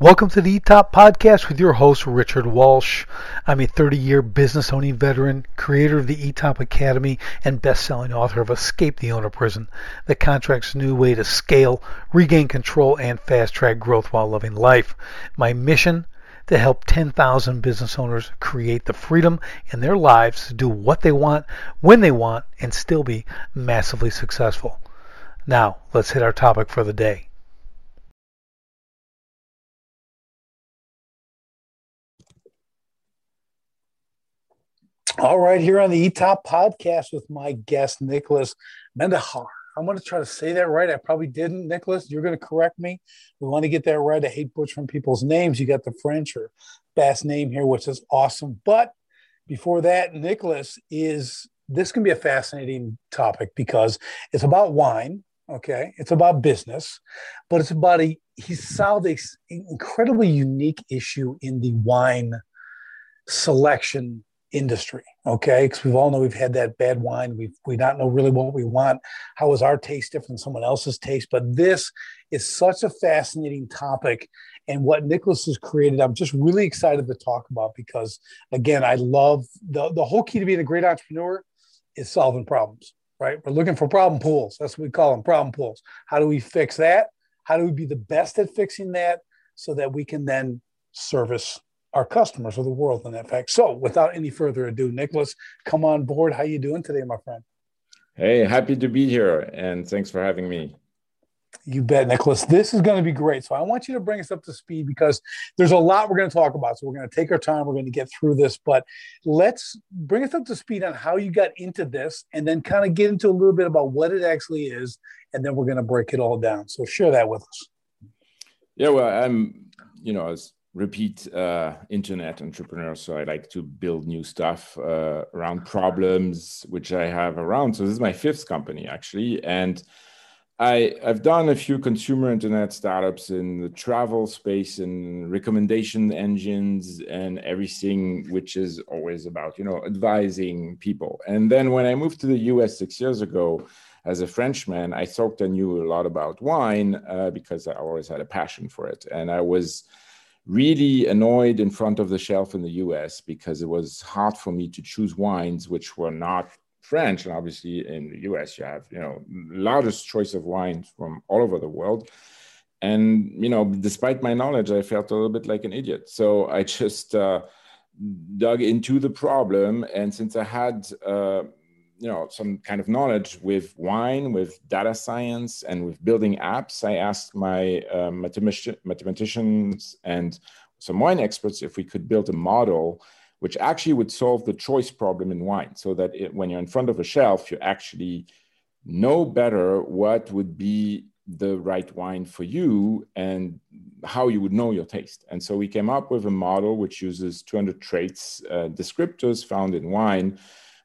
Welcome to the eTop Podcast with your host, Richard Walsh. I'm a 30 year business owning veteran, creator of the eTop Academy, and best selling author of Escape the Owner Prison, the contract's new way to scale, regain control, and fast track growth while loving life. My mission to help 10,000 business owners create the freedom in their lives to do what they want, when they want, and still be massively successful. Now, let's hit our topic for the day. All right, here on the eTop podcast with my guest, Nicholas Mendahar. I'm going to try to say that right. I probably didn't, Nicholas. You're going to correct me. We want to get that right. I hate butchering people's names. You got the French or Basque name here, which is awesome. But before that, Nicholas is this can be a fascinating topic because it's about wine. Okay, it's about business, but it's about a he solved a incredibly unique issue in the wine selection industry okay? Because we've all know we've had that bad wine. We we not know really what we want. How is our taste different than someone else's taste? But this is such a fascinating topic and what nicholas has created i'm just really excited to talk about because again i love the, the whole key to being a great entrepreneur is solving problems right? We're looking for problem pools. That's what we call them problem pools. How do we fix that? How do we be the best at fixing that so that we can then service our customers of the world in that fact. So without any further ado, Nicholas, come on board. How you doing today, my friend? Hey, happy to be here and thanks for having me. You bet, Nicholas. This is going to be great. So I want you to bring us up to speed because there's a lot we're going to talk about. So we're going to take our time. We're going to get through this, but let's bring us up to speed on how you got into this and then kind of get into a little bit about what it actually is. And then we're going to break it all down. So share that with us. Yeah, well, I'm, you know, as repeat uh, internet entrepreneur. So I like to build new stuff uh, around problems which I have around. So this is my fifth company actually, and I I've done a few consumer internet startups in the travel space and recommendation engines and everything which is always about you know advising people. And then when I moved to the U.S. six years ago. As a Frenchman, I thought I knew a lot about wine uh, because I always had a passion for it, and I was really annoyed in front of the shelf in the US because it was hard for me to choose wines which were not French. And obviously in the US you have, you know, largest choice of wines from all over the world. And, you know, despite my knowledge, I felt a little bit like an idiot. So I just uh, dug into the problem. And since I had, uh, you know some kind of knowledge with wine with data science and with building apps i asked my uh, mathematicians and some wine experts if we could build a model which actually would solve the choice problem in wine so that it, when you're in front of a shelf you actually know better what would be the right wine for you and how you would know your taste. And so we came up with a model which uses 200 traits, uh, descriptors found in wine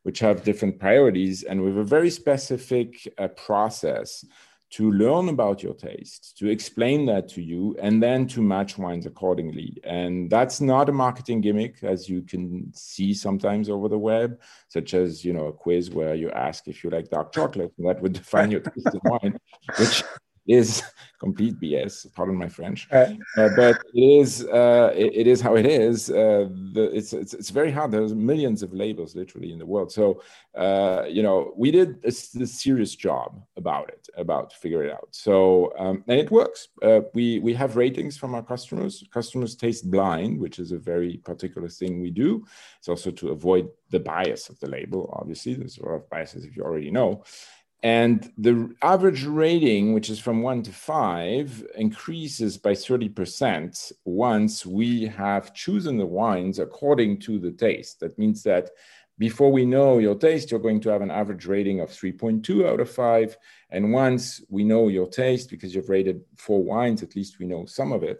which have different priorities and with a very specific uh, process to learn about your taste, to explain that to you, and then to match wines accordingly. And that's not a marketing gimmick, as you can see sometimes over the web, such as you know a quiz where you ask if you like dark chocolate, and that would define your taste in wine, which is complete BS. Pardon my French, uh, but it is uh, it, it is how it is. Uh, the, it's, it's it's very hard. There's millions of labels literally in the world. So uh, you know, we did a, a, serious job about it, about figure it out. So um, and it works. Uh, we we have ratings from our customers. Customers taste blind, which is a very particular thing we do. It's also to avoid the bias of the label. Obviously, there's a lot of biases if you already know. And the average rating, which is from one to five, increases by 30% once we have chosen the wines according to the taste. That means that before we know your taste, you're going to have an average rating of 3.2 out of five. And once we know your taste, because you've rated four wines, at least we know some of it,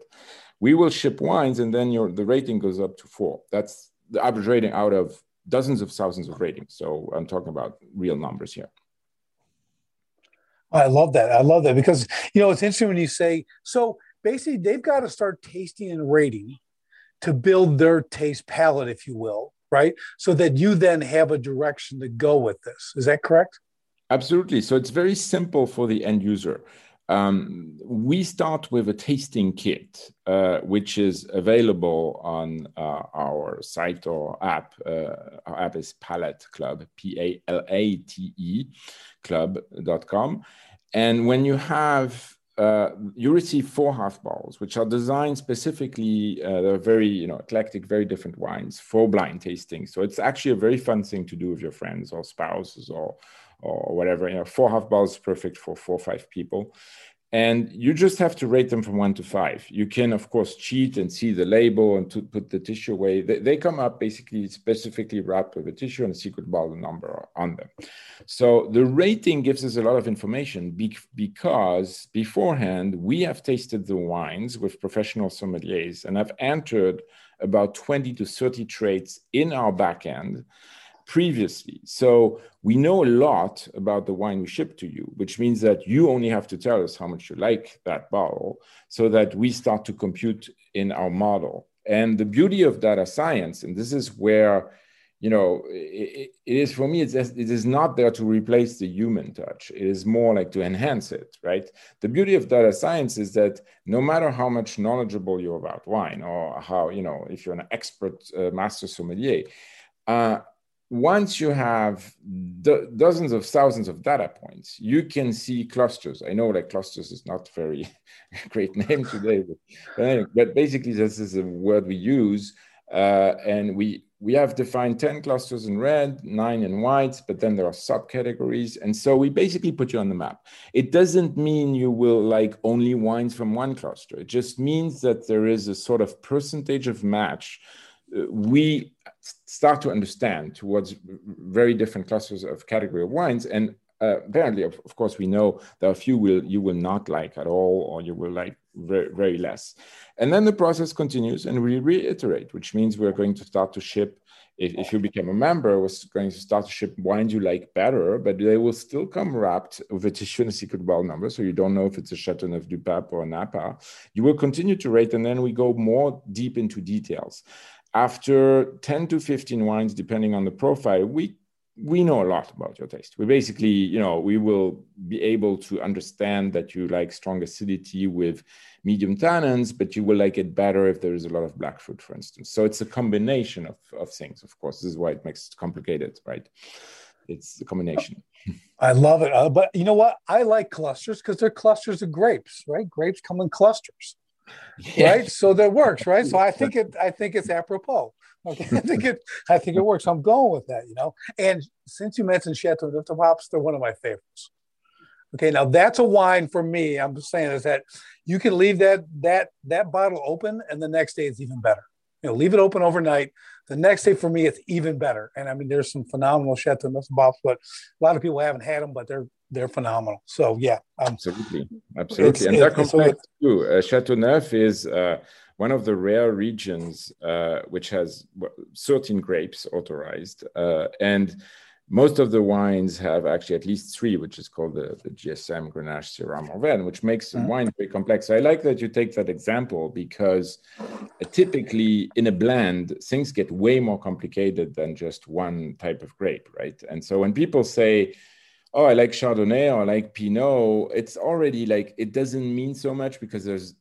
we will ship wines and then your the rating goes up to four. That's the average rating out of dozens of thousands of ratings. So I'm talking about real numbers here. I love that. I love that because you know it's interesting when you say so. Basically, they've got to start tasting and rating to build their taste palette, if you will, right? So that you then have a direction to go with this. Is that correct? Absolutely. So it's very simple for the end user. Um, we start with a tasting kit, uh, which is available on uh, our site or app. Uh, our app is Palate Club, P A L A T E, club.com. And when you have uh, you receive four half bottles, which are designed specifically. Uh, they're very, you know, eclectic, very different wines for blind tasting. So it's actually a very fun thing to do with your friends or spouses or or whatever. You know, four half bottles is perfect for four or five people and you just have to rate them from one to five. You can, of course, cheat and see the label and to put the tissue away. They, they come up basically specifically wrapped with a tissue and a secret bottle number on them. So the rating gives us a lot of information because beforehand we have tasted the wines with professional sommeliers and have entered about 20 to 30 traits in our backend previously. So we know a lot about the wine we ship to you, which means that you only have to tell us how much you like that bottle so that we start to compute in our model. And the beauty of data science, and this is where you know it, it is for me it's it is not there to replace the human touch it is more like to enhance it right the beauty of data science is that no matter how much knowledgeable you're about wine or how you know if you're an expert uh, master sommelier uh, once you have do- dozens of thousands of data points, you can see clusters. I know like clusters is not very great name today, but, but basically this is a word we use. Uh, and we we have defined 10 clusters in red, nine in white, but then there are subcategories. And so we basically put you on the map. It doesn't mean you will like only wines from one cluster. It just means that there is a sort of percentage of match we start to understand towards very different clusters of category of wines. And uh, apparently of, of, course we know there are a few will you will not like at all or you will like very, very less. And then the process continues and we reiterate which means we're going to start to ship if, if you become a member we're going to start to ship wines you like better but they will still come wrapped with a tissue and a secret bottle number. So you don't know if it's a chateauneuf du pape or napa. You will continue to rate and then we go more deep into details after 10 to 15 wines, depending on the profile, we we know a lot about your taste. We basically, you know, we will be able to understand that you like strong acidity with medium tannins, but you will like it better if there is a lot of black fruit, for instance. So it's a combination of, of things, of course. This is why it makes it complicated, right? It's a combination. I love it. Uh, but you know what? I like clusters because they're clusters of grapes, right? Grapes come in clusters yeah. right? So that works, right? So I think it, I think it's apropos. Okay, I think it, I think it works. I'm going with that, you know. And since you mentioned Chateau Neuf hops, they're one of my favorites. Okay, now that's a wine for me. I'm just saying is that you can leave that that that bottle open, and the next day it's even better. You know, leave it open overnight. The next day for me, it's even better. And I mean, there's some phenomenal Chateau Neuf but a lot of people haven't had them, but they're they're phenomenal. So yeah, um, absolutely, absolutely, and they're complex too. Uh, Chateauneuf is uh, one of the rare regions uh, which has 13 grapes authorized, uh, and most of the wines have actually at least three, which is called the, the GSM Grenache Syrah Mourvèdre, which makes mm-hmm. wine very complex. So I like that you take that example because uh, typically in a blend, things get way more complicated than just one type of grape, right? And so when people say, oh, I like Chardonnay or I like Pinot, it's already like it doesn't mean so much because there's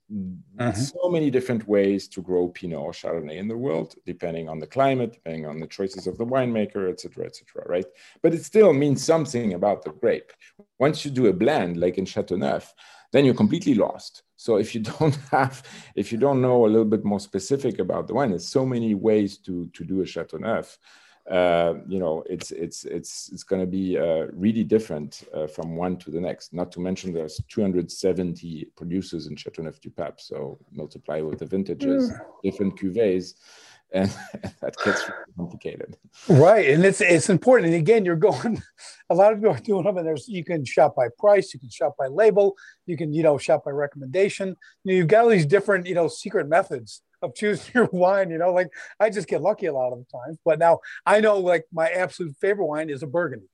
uh-huh. so many different ways to grow Pinot or Chardonnay in the world, depending on the climate, depending on the choices of the winemaker, etc., etc. right? But it still means something about the grape. Once you do a blend, like in Chateauneuf, then you're completely lost. So if you don't have, if you don't know a little bit more specific about the wine, there's so many ways to to do a Chateauneuf uh, you know, it's it's it's it's going to be uh, really different uh, from one to the next. Not to mention there's 270 producers in Chateauneuf du Pape, so multiply with the vintages, mm. different cuvées, and that gets really complicated. Right, and it's it's important. And again, you're going. A lot of people are doing them, and there's you can shop by price, you can shop by label, you can you know shop by recommendation. You know, you've got all these different you know secret methods of choosing your wine. You know, like I just get lucky a lot of the times. But now I know like my absolute favorite wine is a Burgundy.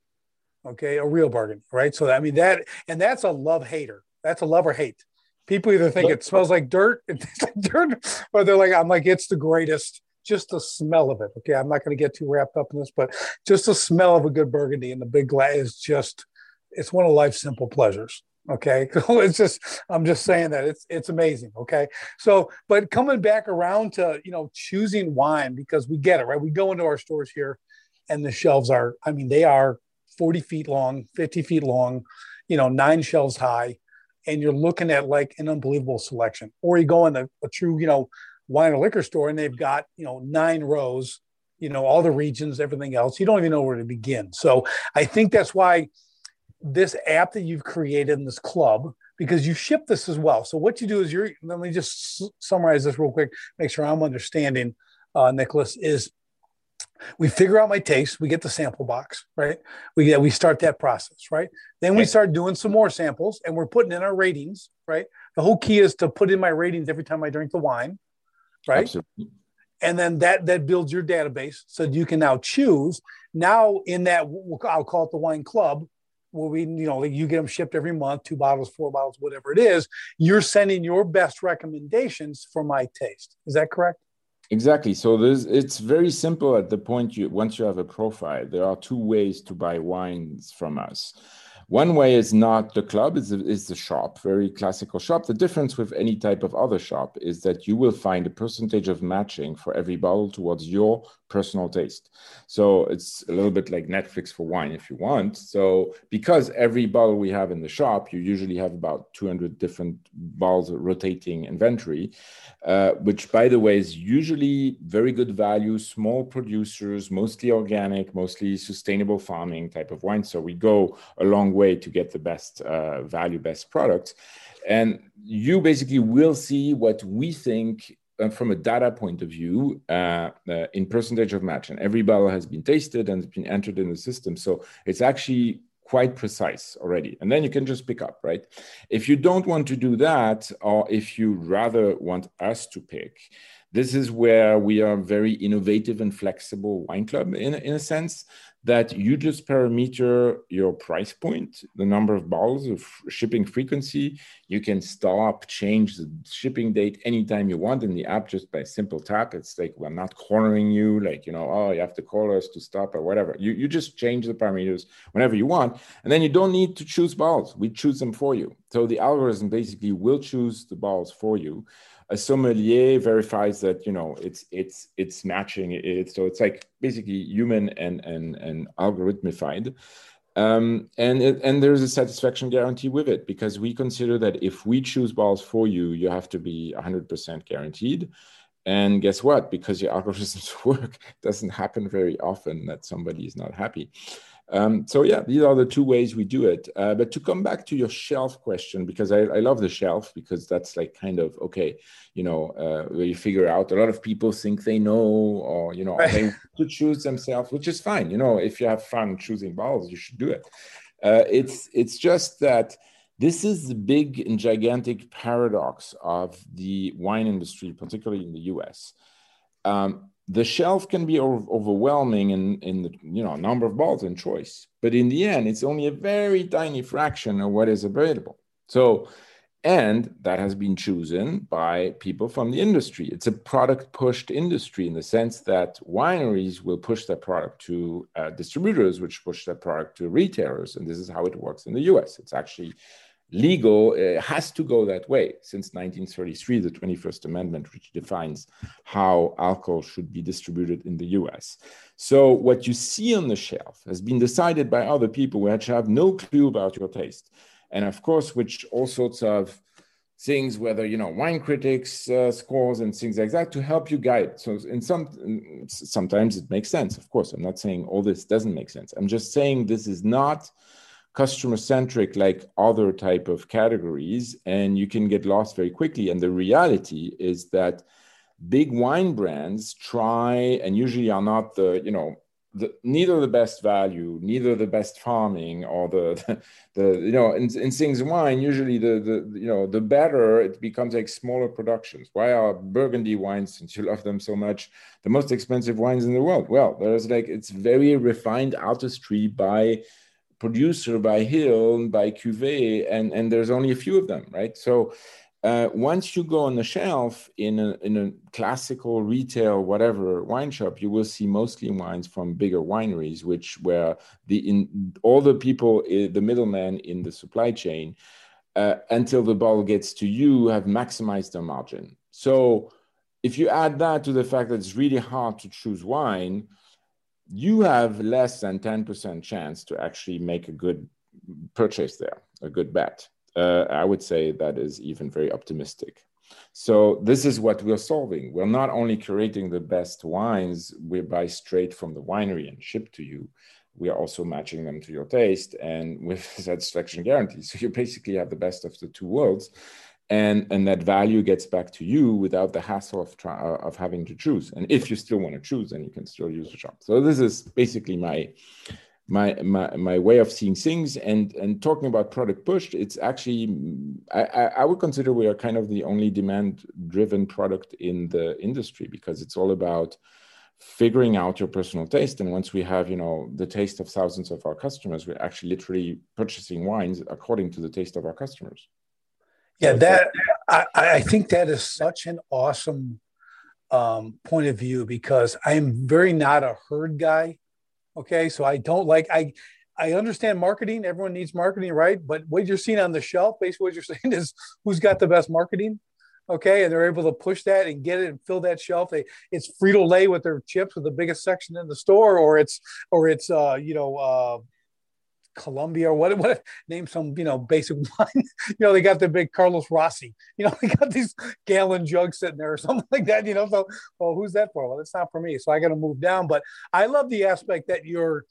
Okay, a real Burgundy, right? So I mean that, and that's a love hater. That's a love or hate. People either think it smells like dirt, dirt, or they're like, I'm like, it's the greatest. Just the smell of it. Okay, I'm not going to get too wrapped up in this, but just the smell of a good Burgundy in the big glass is just, it's one of life's simple pleasures. Okay, so it's just I'm just saying that it's it's amazing. Okay, so but coming back around to you know choosing wine because we get it right. We go into our stores here, and the shelves are I mean they are 40 feet long, 50 feet long, you know nine shelves high, and you're looking at like an unbelievable selection. Or you go in a, a true you know wine or liquor store and they've got you know nine rows, you know all the regions, everything else. You don't even know where to begin. So I think that's why this app that you've created in this club because you ship this as well. So what you do is you're let me just summarize this real quick, make sure I'm understanding, uh, Nicholas, is we figure out my taste, we get the sample box, right? We get we start that process, right? Then we start doing some more samples and we're putting in our ratings, right? The whole key is to put in my ratings every time I drink the wine, right? Absolutely. And then that that builds your database so you can now choose. Now in that I'll call it the wine club, where we, you know, you get them shipped every month, two bottles, four bottles, whatever it is, you're sending your best recommendations for my taste. Is that correct? Exactly. So there's, it's very simple at the point you once you have a profile. There are two ways to buy wines from us. One way is not the club, the, is the shop, very classical shop. The difference with any type of other shop is that you will find a percentage of matching for every bottle towards your personal taste. So it's a little bit like Netflix for wine if you want. So because every bottle we have in the shop, you usually have about 200 different bottles rotating inventory, uh, which by the way is usually very good value, small producers, mostly organic, mostly sustainable farming type of wine. So we go a long way to get the best uh, value, best products. And you basically will see what we think uh, from a data point of view, uh, uh, in percentage of match, and every bottle has been tasted and been entered in the system. So it's actually quite precise already. And then you can just pick up, right? If you don't want to do that, or if you rather want us to pick, this is where we are very innovative and flexible wine club in, in a sense that you just parameter your price point, the number of bottles of shipping frequency. You can stop, change the shipping date anytime you want in the app just by simple tap. It's like we're not cornering you, like, you know, oh, you have to call us to stop or whatever. You, you just change the parameters whenever you want. And then you don't need to choose balls. We choose them for you. So the algorithm basically will choose the balls for you a sommelier verifies that you know it's it's it's matching it. So it's like basically human and and and algorithmified. Um, and it, and there's a satisfaction guarantee with it because we consider that if we choose balls for you you have to be 100% guaranteed. And guess what? Because your algorithms work doesn't happen very often that somebody is not happy um, so yeah, these are the two ways we do it. Uh, but to come back to your shelf question, because I, I, love the shelf because that's like kind of okay, you know, uh, where you figure out a lot of people think they know or you know right. they to choose themselves, which is fine. You know, if you have fun choosing balls, you should do it. Uh, it's it's just that this is the big and gigantic paradox of the wine industry, particularly in the U.S. Um, the shelf can be overwhelming in, in the you know number of balls and choice but in the end it's only a very tiny fraction of what is available. So and that has been chosen by people from the industry. It's a product pushed industry in the sense that wineries will push their product to uh, distributors which push their product to retailers and this is how it works in the us it's actually legal uh, has to go that way. Since 1933 the 21st amendment which defines how alcohol should be distributed in the us so what you see on the shelf has been decided by other people which have no clue about your taste. And of course which all sorts of things whether you know wine critics uh, scores and things like that to help you guide. So in some sometimes it makes sense of course. I'm not saying all this doesn't make sense. I'm just saying this is not customer centric like other type of categories and you can get lost very quickly. And the reality is that big wine brands try and usually are not the you know the, neither the best value neither the best farming or the the, the you know in, in things wine usually the the you know the better it becomes like smaller productions. Why are burgundy wines since you love them so much the most expensive wines in the world? Well there's like it's very refined artistry by producer by Hill, by Cuvée, and, and there's only a few of them, right? So uh, once you go on the shelf in a, in a classical retail, whatever wine shop, you will see mostly wines from bigger wineries, which where the in all the people, eh, the middlemen in the supply chain, uh, until the bottle gets to you have maximized their margin. So if you add that to the fact that it's really hard to choose wine, you have less than 10% chance to actually make a good purchase there, a good bet. Uh, I would say that is even very optimistic. So this is what we're solving. We're not only curating the best wines we buy straight from the winery and ship to you. We are also matching them to your taste and with satisfaction guarantee. So you basically have the best of the two worlds, and and that value gets back to you without the hassle of try, uh, of having to choose. And if you still want to choose, then you can still use the shop. So this is basically my my my my way of seeing things and and talking about product push it's actually I, I would consider we are kind of the only demand driven product in the industry because it's all about figuring out your personal taste and once we have you know the taste of thousands of our customers we're actually literally purchasing wines according to the taste of our customers yeah that I, I think that is such an awesome um, point of view because i am very not a herd guy Okay, so I don't like I I understand marketing. Everyone needs marketing, right? But what you're seeing on the shelf, basically what you're saying is who's got the best marketing. Okay, and they're able to push that and get it and fill that shelf. They it's Frito Lay with their chips with the biggest section in the store, or it's or it's uh, you know uh, Columbia or what, what name some, you know, basic wine. you know, they got the big Carlos Rossi, you know, they got these gallon jugs sitting there or something like that, you know. So, well, who's that for? Well, it's not for me. So I got to move down. But I love the aspect that you're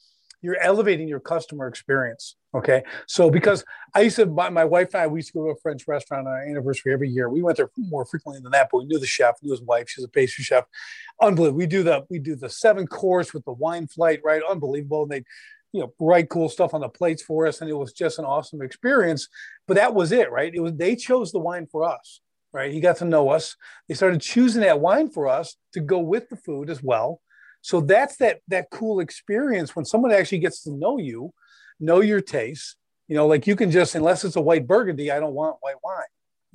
you're elevating your customer experience. Okay. So because I used to my, my wife and I we used to go to a French restaurant on our anniversary every year. We went there more frequently than that, but we knew the chef, knew his wife. She's a pastry chef. Unbelievable. We do the we do the seven course with the wine flight, right? Unbelievable. And they you know write cool stuff on the plates for us and it was just an awesome experience. But that was it right? It was they chose the wine for us right? He got to know us. They started choosing that wine for us to go with the food as well. So that's that that cool experience when someone actually gets to know you know your taste. You know like you can just unless it's a white burgundy i don't want white wine.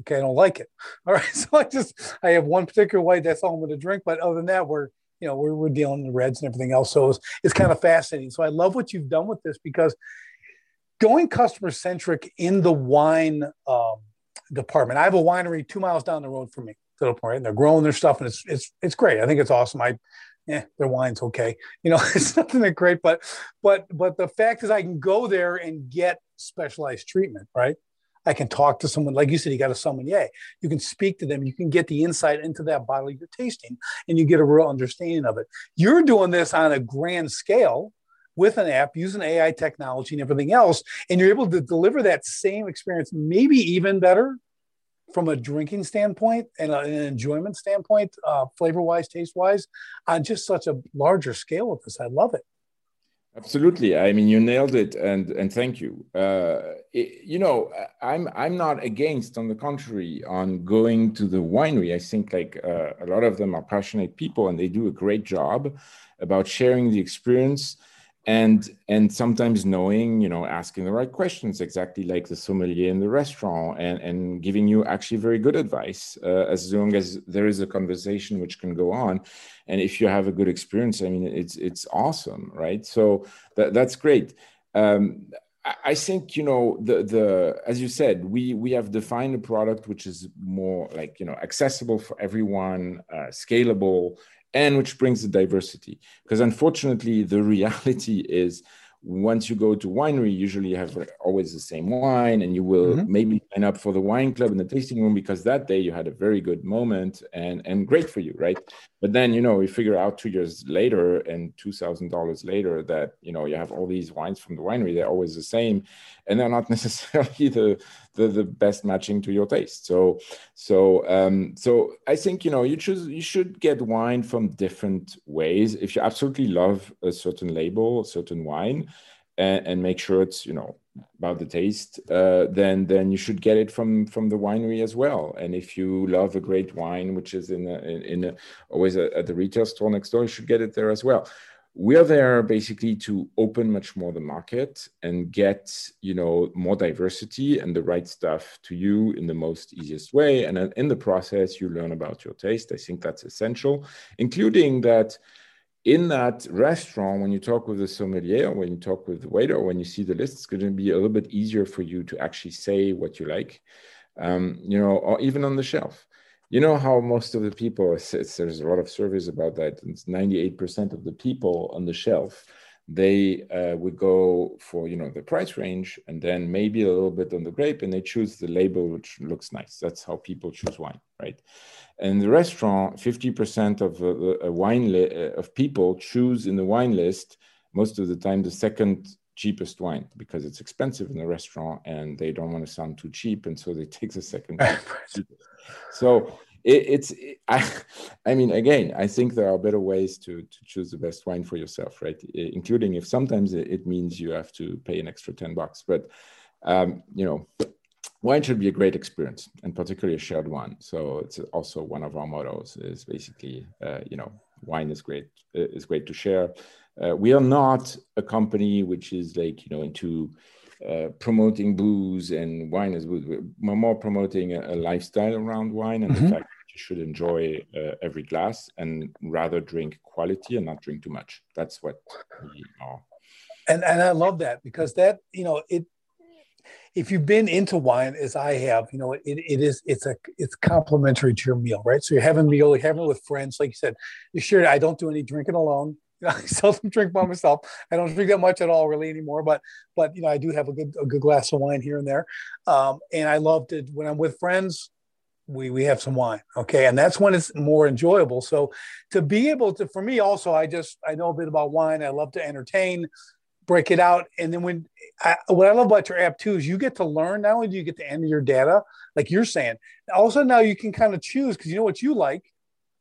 Okay i don't like it. All right so i just i have one particular white that's all i'm going to drink but other than that we're you know we're, we're dealing in reds and everything else so it's, it's kind of fascinating so i love what you've done with this because going customer centric in the wine um, department i have a winery two miles down the road from me right? and they're growing their stuff and it's it's it's great i think it's awesome i yeah, their wine's okay. You know, it's nothing that great, but but but the fact is I can go there and get specialized treatment, right? I can talk to someone, like you said, you got a sommelier. You can speak to them. You can get the insight into that bottle you're tasting, and you get a real understanding of it. You're doing this on a grand scale with an app using AI technology and everything else, and you're able to deliver that same experience, maybe even better from a drinking standpoint and an enjoyment standpoint, uh, flavor wise, taste wise, on just such a larger scale with this. I love it. Absolutely. I mean, you nailed it, and and thank you. Uh, it, you know, I'm I'm not against. On the contrary, on going to the winery. I think like uh, a lot of them are passionate people, and they do a great job about sharing the experience and and sometimes knowing you know asking the right questions exactly like the sommelier in the restaurant and and giving you actually very good advice uh, as long as there is a conversation which can go on. And if you have a good experience i mean it's it's awesome right? So that, that's great. Um, I think you know the the as you said we we have defined a product which is more like you know accessible for everyone, uh, scalable, and which brings the diversity. Because unfortunately, the reality is once you go to winery, usually you have always the same wine, and you will mm-hmm. maybe sign up for the wine club in the tasting room because that day you had a very good moment and and great for you, right? But then you know you figure out two years later and two thousand dollars later that you know you have all these wines from the winery, they're always the same, and they're not necessarily the the, the best matching to your taste. So so um, so I think you know you choose you should get wine from different ways. If you absolutely love a certain label, a certain wine, and, and make sure it's you know about the taste, uh, then then you should get it from from the winery as well. And if you love a great wine, which is in a, in, a, always a, at the retail store next door, you should get it there as well we're there basically to open much more the market and get you know more diversity and the right stuff to you in the most easiest way and in the process you learn about your taste i think that's essential including that in that restaurant, when you talk with the sommelier, or when you talk with the waiter, or when you see the list, it's going to be a little bit easier for you to actually say what you like, um, you know, or even on the shelf. You know how most of the people, there's a lot of surveys about that. It's 98% of the people on the shelf, they uh, would go for, you know, the price range and then maybe a little bit on the grape and they choose the label, which looks nice. That's how people choose wine, right? And the restaurant, 50% of uh, a wine li- uh, of people choose in the wine list most of the time the second cheapest wine because it's expensive in the restaurant and they don't want to sound too cheap and so they take the second so it, it's it, I, I mean again i think there are better ways to to choose the best wine for yourself right? Including if sometimes it means you have to pay an extra 10 bucks. But um, you know wine should be a great experience and particularly a shared one. So it's also one of our mottos is basically uh, you know wine is great is great to share. Uh, we are not a company which is like you know into uh, promoting booze and wine as booze we're more promoting a, a lifestyle around wine and mm-hmm. the fact that you should enjoy uh, every glass and rather drink quality and not drink too much that's what we are and and i love that because that you know it if you've been into wine as I have, you know, it, it is it's a it's complementary to your meal, right? So you're having a meal, you're having it with friends, like you said. You sure I don't do any drinking alone. I seldom drink by myself. I don't drink that much at all, really anymore. But but you know, I do have a good a good glass of wine here and there. Um, and I love to when I'm with friends, we we have some wine okay and that's when it's more enjoyable so to be able to for me also i just i know a bit about wine i love to entertain break it out. And then when I, what I love about your app too is you get to learn. Not only do you get to enter your data, like you're saying, also now you can kind of choose because you know what you like,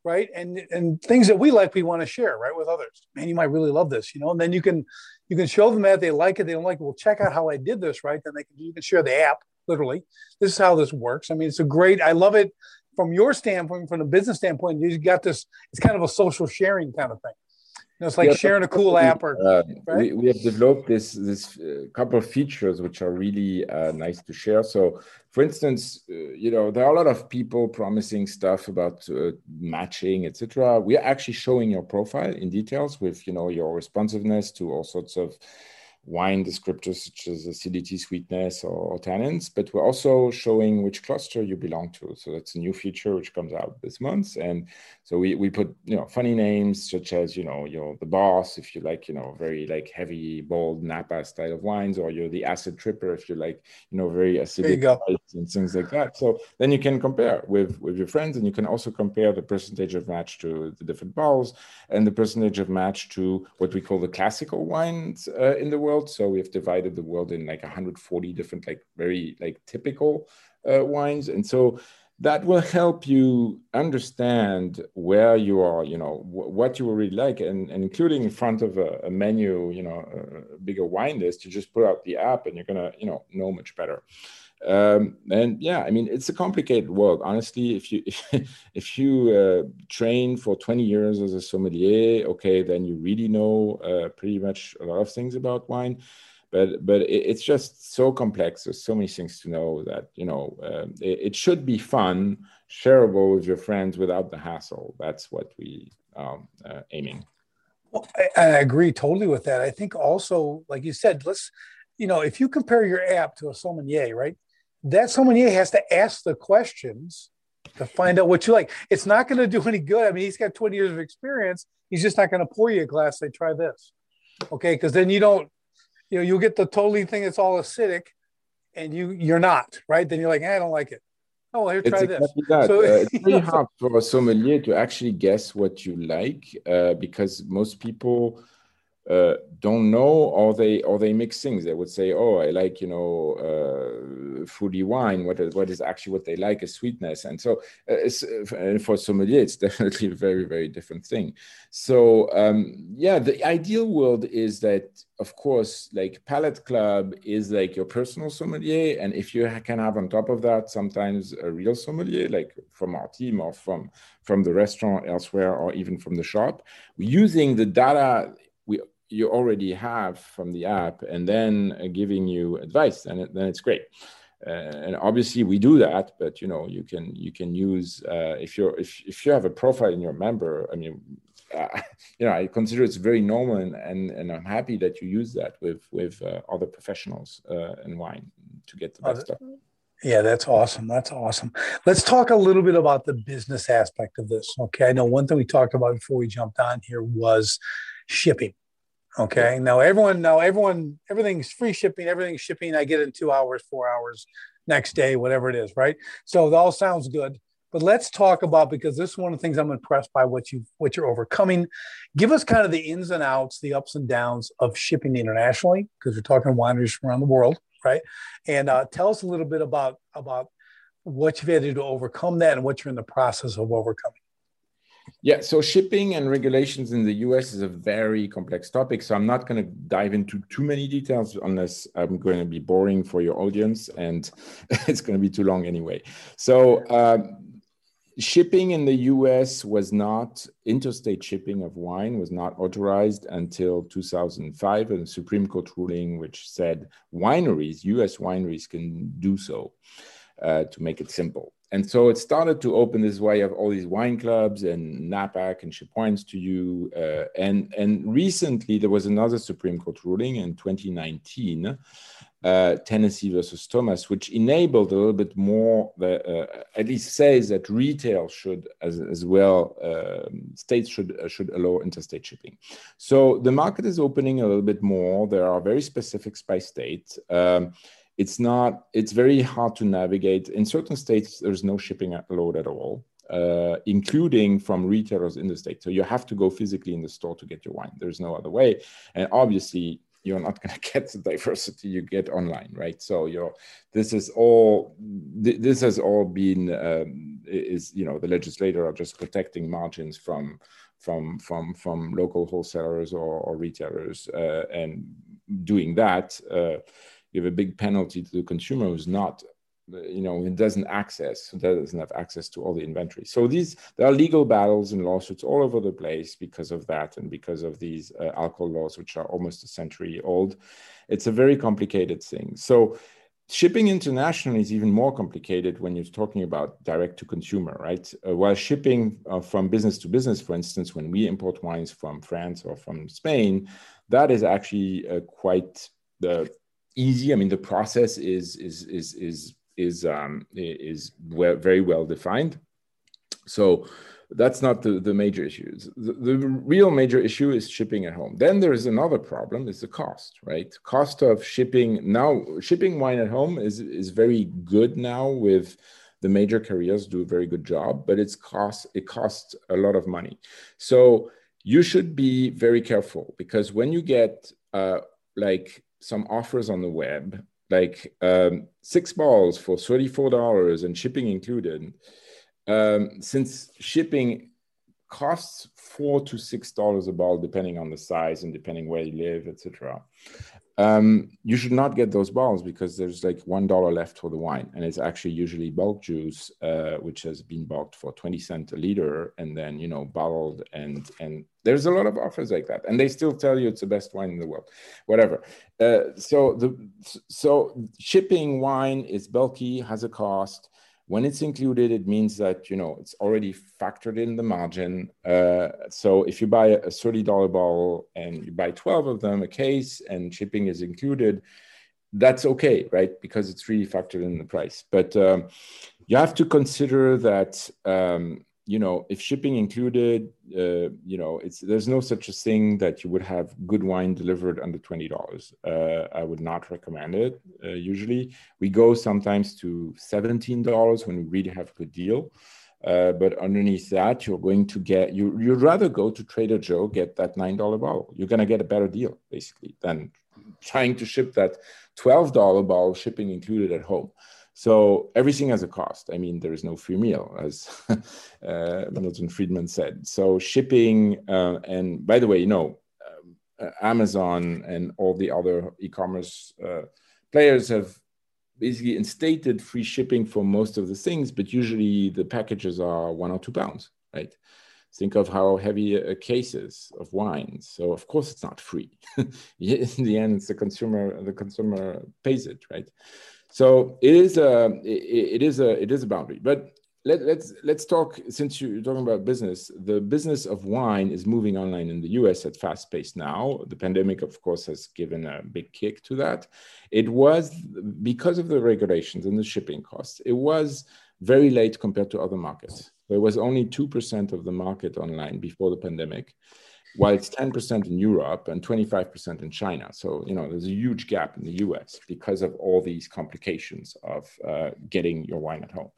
right? And and things that we like, we want to share, right, with others. Man, you might really love this, you know. And then you can you can show them that they like it, they don't like it. Well, check out how I did this, right? Then they can you can share the app. Literally, this is how this works. I mean, it's a great. I love it from your standpoint, from the business standpoint. you've got this. It's kind of a social sharing kind of thing it's like yeah, sharing a cool app or uh, right? we, we have developed this this uh, couple of features which are really uh, nice to share so for instance uh, you know there are a lot of people promising stuff about uh, matching etc we are actually showing your profile in details with you know your responsiveness to all sorts of wine descriptors such as acidity, sweetness, or, or, tannins, but we're also showing which cluster you belong to. So that's a new feature which comes out this month. And so we, we put, you know, funny names such as, you know, you're the boss if you like, you know, very like heavy, bold Napa style of wines, or you're the acid tripper if you like, you know, very acidic and things like that. So then you can compare with, with your friends and you can also compare the percentage of match to the different bottles and the percentage of match to what we call the classical wines uh, in the world world. So we've divided the world in like 140 different, like very like typical uh, wines. And so that will help you understand where you are, you know, what you really like, and, and, including in front of a, a, menu, you know, a bigger wine list, you just put out the app and you're gonna, you know, know much better. Um, and yeah, I mean, it's a complicated world. Honestly, if you if you uh, train for 20 years as a sommelier, okay, then you really know uh, pretty much a lot of things about wine. But but it, it's just so complex. There's so many things to know that you know uh, it, it, should be fun, shareable with your friends without the hassle. That's what we um, uh, aiming. Well, I, I agree totally with that. I think also, like you said, let's you know, if you compare your app to a sommelier, right? That sommelier has to ask the questions to find out what you like. It's not going to do any good. I mean, he's got 20 years of experience. He's just not going to pour you a glass. Say, try this. Okay. Cause then you don't, you know, you'll get the totally thing that's all acidic and you, you're not, right? Then you're like, eh, I don't like it. Oh, well, here, try it's this. That. So, uh, it's very hard for a sommelier to actually guess what you like uh, because most people, uh, don't know or they or they mix things. They would say oh i like you know uh, fruity wine. What is, what is actually what they like is sweetness. And so uh, uh, for sommelier it's definitely a very very different thing. So um, yeah the ideal world is that of course like palate club is like your personal sommelier. And if you can have on top of that sometimes a real sommelier like from our team or from from the restaurant elsewhere or even from the shop using the data you already have from the app and then uh, giving you advice and it, then it's great uh, and obviously we do that but you know you can you can use uh, if you're if, if you have a profile in your member i mean uh, you know I consider it's very normal, and, and and I'm happy that you use that with with uh, other professionals uh, in wine to get the best stuff. Yeah, that's awesome. That's awesome. Let's talk a little bit about the business aspect of this. Okay, I know one thing we talked about before we jumped on here was shipping. Okay, now everyone, now everyone, everything's free shipping. Everything's shipping. I get it in two hours, four hours, next day, whatever it is, right? So it all sounds good. But let's talk about because this is one of the things I'm impressed by what you what you're overcoming. Give us kind of the ins and outs, the ups and downs of shipping internationally, because we're talking wineries from around the world, right? And uh, tell us a little bit about about what you've had to do to overcome that and what you're in the process of overcoming. Yeah, so shipping and regulations in the US is a very complex topic. So I'm not going to dive into too many details unless I'm going to be boring for your audience and it's going to be too long anyway. So, um, shipping in the US was not, interstate shipping of wine was not authorized until 2005, and a Supreme Court ruling which said wineries, US wineries, can do so uh, to make it simple and so it started to open this way of all these wine clubs and Napa and ship wines to you. Uh, and, and recently there was another Supreme Court ruling in 2019, uh, Tennessee versus Thomas, which enabled a little bit more, the, uh, at least says that retail should as, as well, um, states should, uh, should allow interstate shipping. So the market is opening a little bit more. There are very specifics by state. Um, it's not it's very hard to navigate. In certain states there's no shipping load at all uh, including from retailers in the state. So you have to go physically in the store to get your wine. There's no other way. And obviously you're not going to get the diversity you get online right? So you're this is all th- this has all been um, is you know the legislator are just protecting margins from from from from local wholesalers or, or retailers uh, and doing that uh, give a big penalty to the consumer who's not you know it doesn't access that doesn't have access to all the inventory. So these there are legal battles and lawsuits all over the place because of that and because of these uh, alcohol laws which are almost a century old. It's a very complicated thing. So shipping internationally is even more complicated when you're talking about direct to consumer right? Uh, while shipping uh, from business to business for instance when we import wines from france or from spain that is actually uh, quite the easy. I mean, the process is is is is is um, is well, very well defined. So that's not the, the major issues. The, the real major issue is shipping at home. Then there is another problem: is the cost, right? Cost of shipping now. Shipping wine at home is is very good now with the major carriers do a very good job, but it's cost it costs a lot of money. So you should be very careful because when you get uh, like some offers on the web, like um, six balls for $34 and shipping included. Um, since shipping costs four to six dollars a ball, depending on the size and depending where you live, etc um, you should not get those bottles because there's like one dollar left for the wine, and it's actually usually bulk juice, uh, which has been bought for twenty cent a liter, and then you know bottled, and and there's a lot of offers like that, and they still tell you it's the best wine in the world, whatever. Uh, so the so shipping wine is bulky, has a cost. When it's included, it means that you know it's already factored in the margin. Uh, so if you buy a thirty dollar bottle and you buy twelve of them, a case, and shipping is included, that's okay, right? Because it's really factored in the price. But um, you have to consider that um, you know, if shipping included, uh, you know, it's there's no such a thing that you would have good wine delivered under twenty dollars. Uh, I would not recommend it. Uh, usually, we go sometimes to seventeen dollars when we really have a good deal. Uh, but underneath that, you're going to get you. You'd rather go to Trader Joe get that nine dollar bottle. You're going to get a better deal basically than trying to ship that twelve dollar bottle, shipping included at home. So everything has a cost. I mean, there is no free meal, as uh, Milton Friedman said. So shipping, uh, and by the way, you know, uh, Amazon and all the other e-commerce uh, players have basically instated free shipping for most of the things, but usually the packages are one or two pounds, right? Think of how heavy a case is of wine. So of course it's not free. In the end, it's the consumer. The consumer pays it, right? So it is a it is a it is a boundary. But let, let's let's talk since you're talking about business the business of wine is moving online in the us at fast pace now the pandemic of course has given a big kick to that it was because of the regulations and the shipping costs it was very late compared to other markets there was only 2% of the market online before the pandemic while it's 10% in Europe and 25% in China. So, you know, there's a huge gap in the US because of all these complications of uh, getting your wine at home.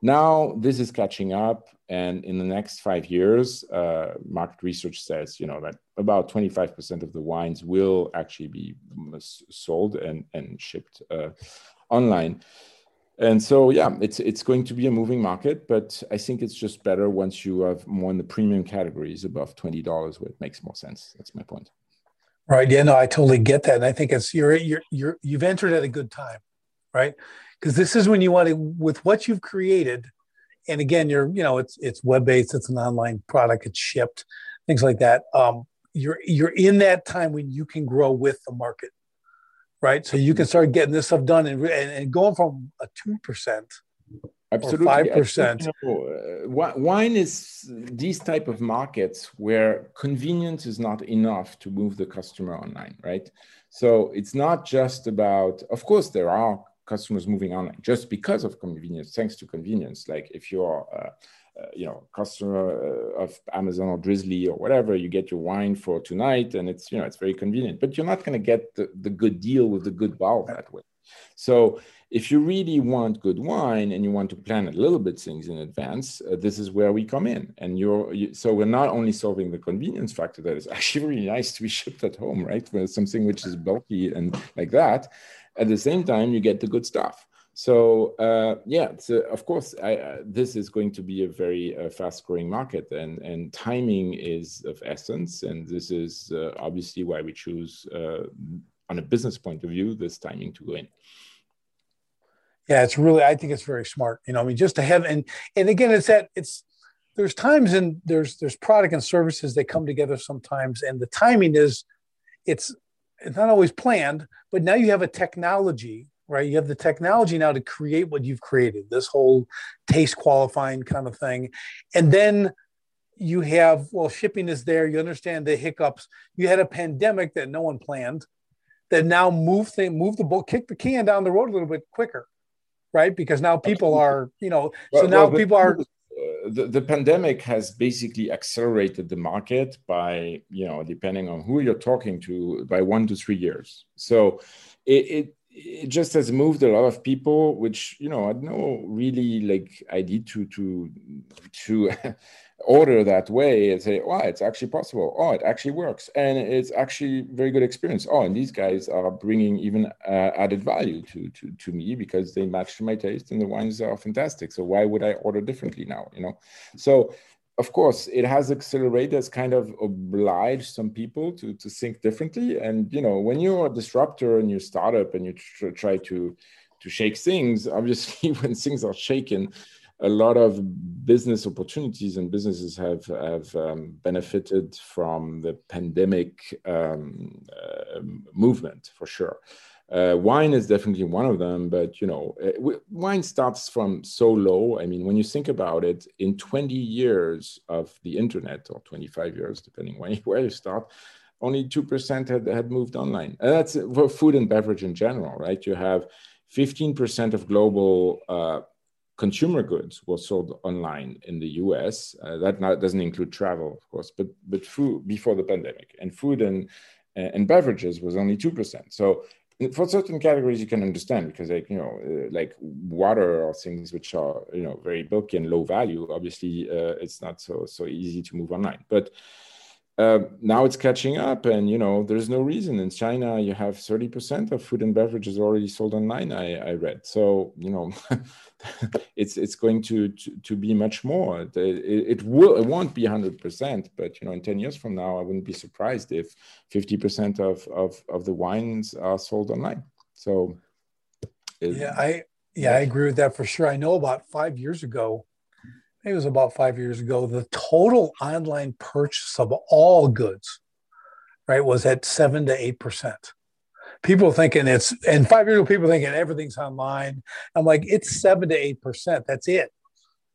Now, this is catching up. And in the next five years, uh, market research says, you know, that about 25% of the wines will actually be sold and, and shipped uh, online and so yeah it's it's going to be a moving market but i think it's just better once you have more in the premium categories above $20 where it makes more sense. That's my point. Right. Yeah no i totally get that. And i think it's you're you're, you're you've entered at a good time right? Because this is when you want to with what you've created and again you're you know it's it's web-based it's an online product it's shipped things like that um you're you're in that time when you can grow with the market right? So you can start getting this stuff done and, and, going from a 2% Absolutely. Five percent. You know, wine is these type of markets where convenience is not enough to move the customer online, right? So it's not just about. Of course, there are customers moving online just because of convenience, thanks to convenience. Like if you're uh, uh, you know customer uh, of amazon or drizzly or whatever you get your wine for tonight and it's you know it's very convenient but you're not going to get the, the good deal with the good bottle that way. So if you really want good wine and you want to plan a little bit things in advance uh, this is where we come in. And you're you, so we're not only solving the convenience factor that is actually really nice to be shipped at home right? With something which is bulky and like that at the same time you get the good stuff so uh, yeah, so of course, I, uh, this is going to be a very uh, fast-growing market, and and timing is of essence. And this is uh, obviously why we choose, uh, on a business point of view, this timing to go in. Yeah, it's really. I think it's very smart. You know, I mean, just to have and and again, it's that it's there's times and there's there's product and services that come together sometimes, and the timing is it's it's not always planned, but now you have a technology right? You have the technology now to create what you've created, this whole taste qualifying kind of thing. And then you have, well, shipping is there. You understand the hiccups. You had a pandemic that no one planned that now move thing, move the boat, kick the can down the road a little bit quicker, right? Because now people are, you know, well, so now well, people are. Uh, the, the pandemic has basically accelerated the market by, you know, depending on who you're talking to, by one to three years. So it, it it just has moved a lot of people which you know i no really like idea to to to order that way and say oh it's actually possible. Oh it actually works. And it's actually very good experience. Oh and these guys are bringing even uh, added value to, to to me because they match my taste and the wines are fantastic. So why would i order differently now you know? So of course, it has accelerated, has kind of obliged some people to, to think differently. And you know, when you're a disruptor and you startup and you tr- try to to shake things, obviously, when things are shaken, a lot of business opportunities and businesses have have um, benefited from the pandemic um, uh, movement for sure. Uh, wine is definitely one of them, but you know, uh, wine starts from so low. I mean, when you think about it, in 20 years of the internet, or 25 years, depending where, where you start, only 2% had, had moved online. And that's for food and beverage in general, right? You have 15% of global uh, consumer goods were sold online in the US. Uh, that not, doesn't include travel, of course, but, but food before the pandemic. And food and, and beverages was only 2%. So for certain categories you can understand because like you know uh, like water or things which are you know very bulky and low value. Obviously uh, it's not so so easy to move online. But uh, now it's catching up and you know there's no reason. In china you have 30% of food and beverages already sold online i, I read. So you know it's it's going to, to, to be much more. It, it, will it won't be 100% but you know in 10 years from now i wouldn't be surprised if 50% of of, of the wines are sold online. So yeah i yeah i agree with that for sure. I know about five years ago it was about five years ago, the total online purchase of all goods, right, was at seven to eight percent. People thinking it's and five years ago, people thinking everything's online. I'm like, it's seven to eight percent. That's it.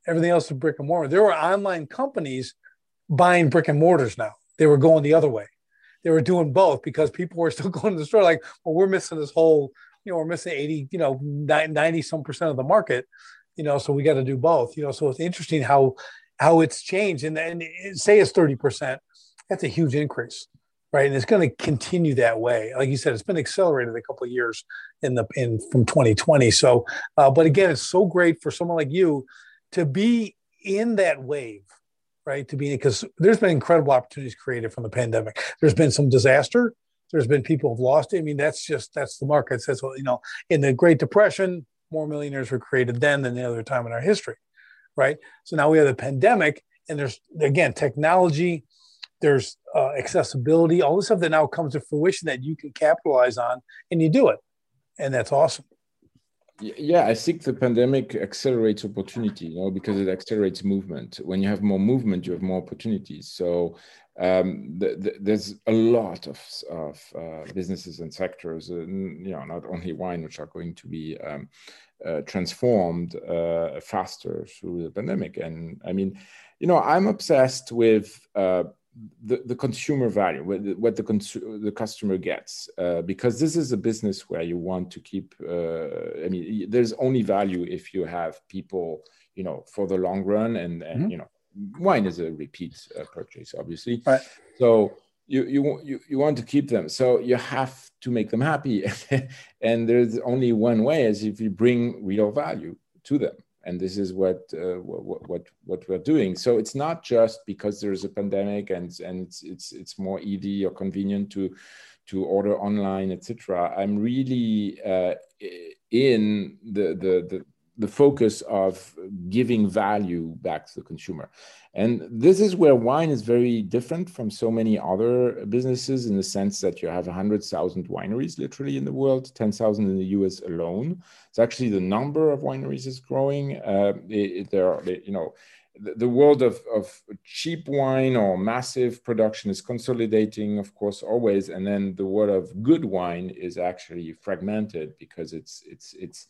Everything else is brick and mortar. There were online companies buying brick and mortars now. They were going the other way. They were doing both because people were still going to the store. Like, well, we're missing this whole, you know, we're missing 80, you know, 90 some percent of the market, you know, so we got to do both, you know. So it's interesting how how it's changed. And, and say it's 30%, that's a huge increase right? And it's going to continue that way. Like you said, it's been accelerated a couple of years in the in from 2020. So, uh, but again, it's so great for someone like you to be in that wave, right? To be because there's been incredible opportunities created from the pandemic. There's been some disaster. There's been people have lost it. I mean, that's just that's the market. says, well, you know, in the Great Depression, more millionaires were created then than the other time in our history, right? So now we have the pandemic, and there's again technology there's uh, accessibility, all the stuff that now comes to fruition that you can capitalize on, and you do it, and that's awesome. Yeah, I think the pandemic accelerates opportunity, you know, because it accelerates movement. When you have more movement, you have more opportunities. So um, the, the, there's a lot of, of uh, businesses and sectors, uh, you know, not only wine, which are going to be um, uh, transformed uh, faster through the pandemic. And I mean, you know, I'm obsessed with uh, the, the consumer value, what the, what the, cons- the customer gets, uh, because this is a business where you want to keep. Uh, I mean, there's only value if you have people, you know, for the long run, and, and mm-hmm. you know, wine is a repeat uh, purchase, obviously. Right. So you, you you you want to keep them, so you have to make them happy, and there's only one way: is if you bring real value to them and this is what, uh, what what what we're doing. So it's not just because there's a pandemic and and it's it's it's more easy or convenient to to order online, etc. I'm really uh, in the, the the the focus of giving value back to the consumer. And this is where wine is very different from so many other businesses in the sense that you have 100,000 wineries literally in the world, 10,000 in the US alone. It's actually the number of wineries is growing. Uh, there are, you know, the world of, of cheap wine or massive production is consolidating, of course, always. And then the world of good wine is actually fragmented because it's, it's, it's,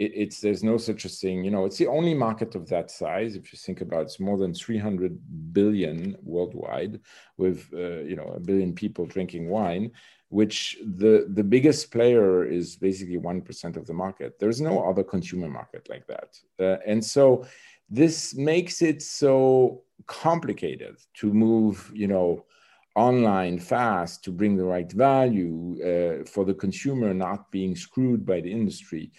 it, it's there's no such a thing you know it's the only market of that size if you think about it, it's more than 300 billion worldwide with uh, you know a billion people drinking wine which the the biggest player is basically 1% of the market. There's no other consumer market like that. Uh, and so this makes it so complicated to move you know online fast to bring the right value uh, for the consumer not being screwed by the industry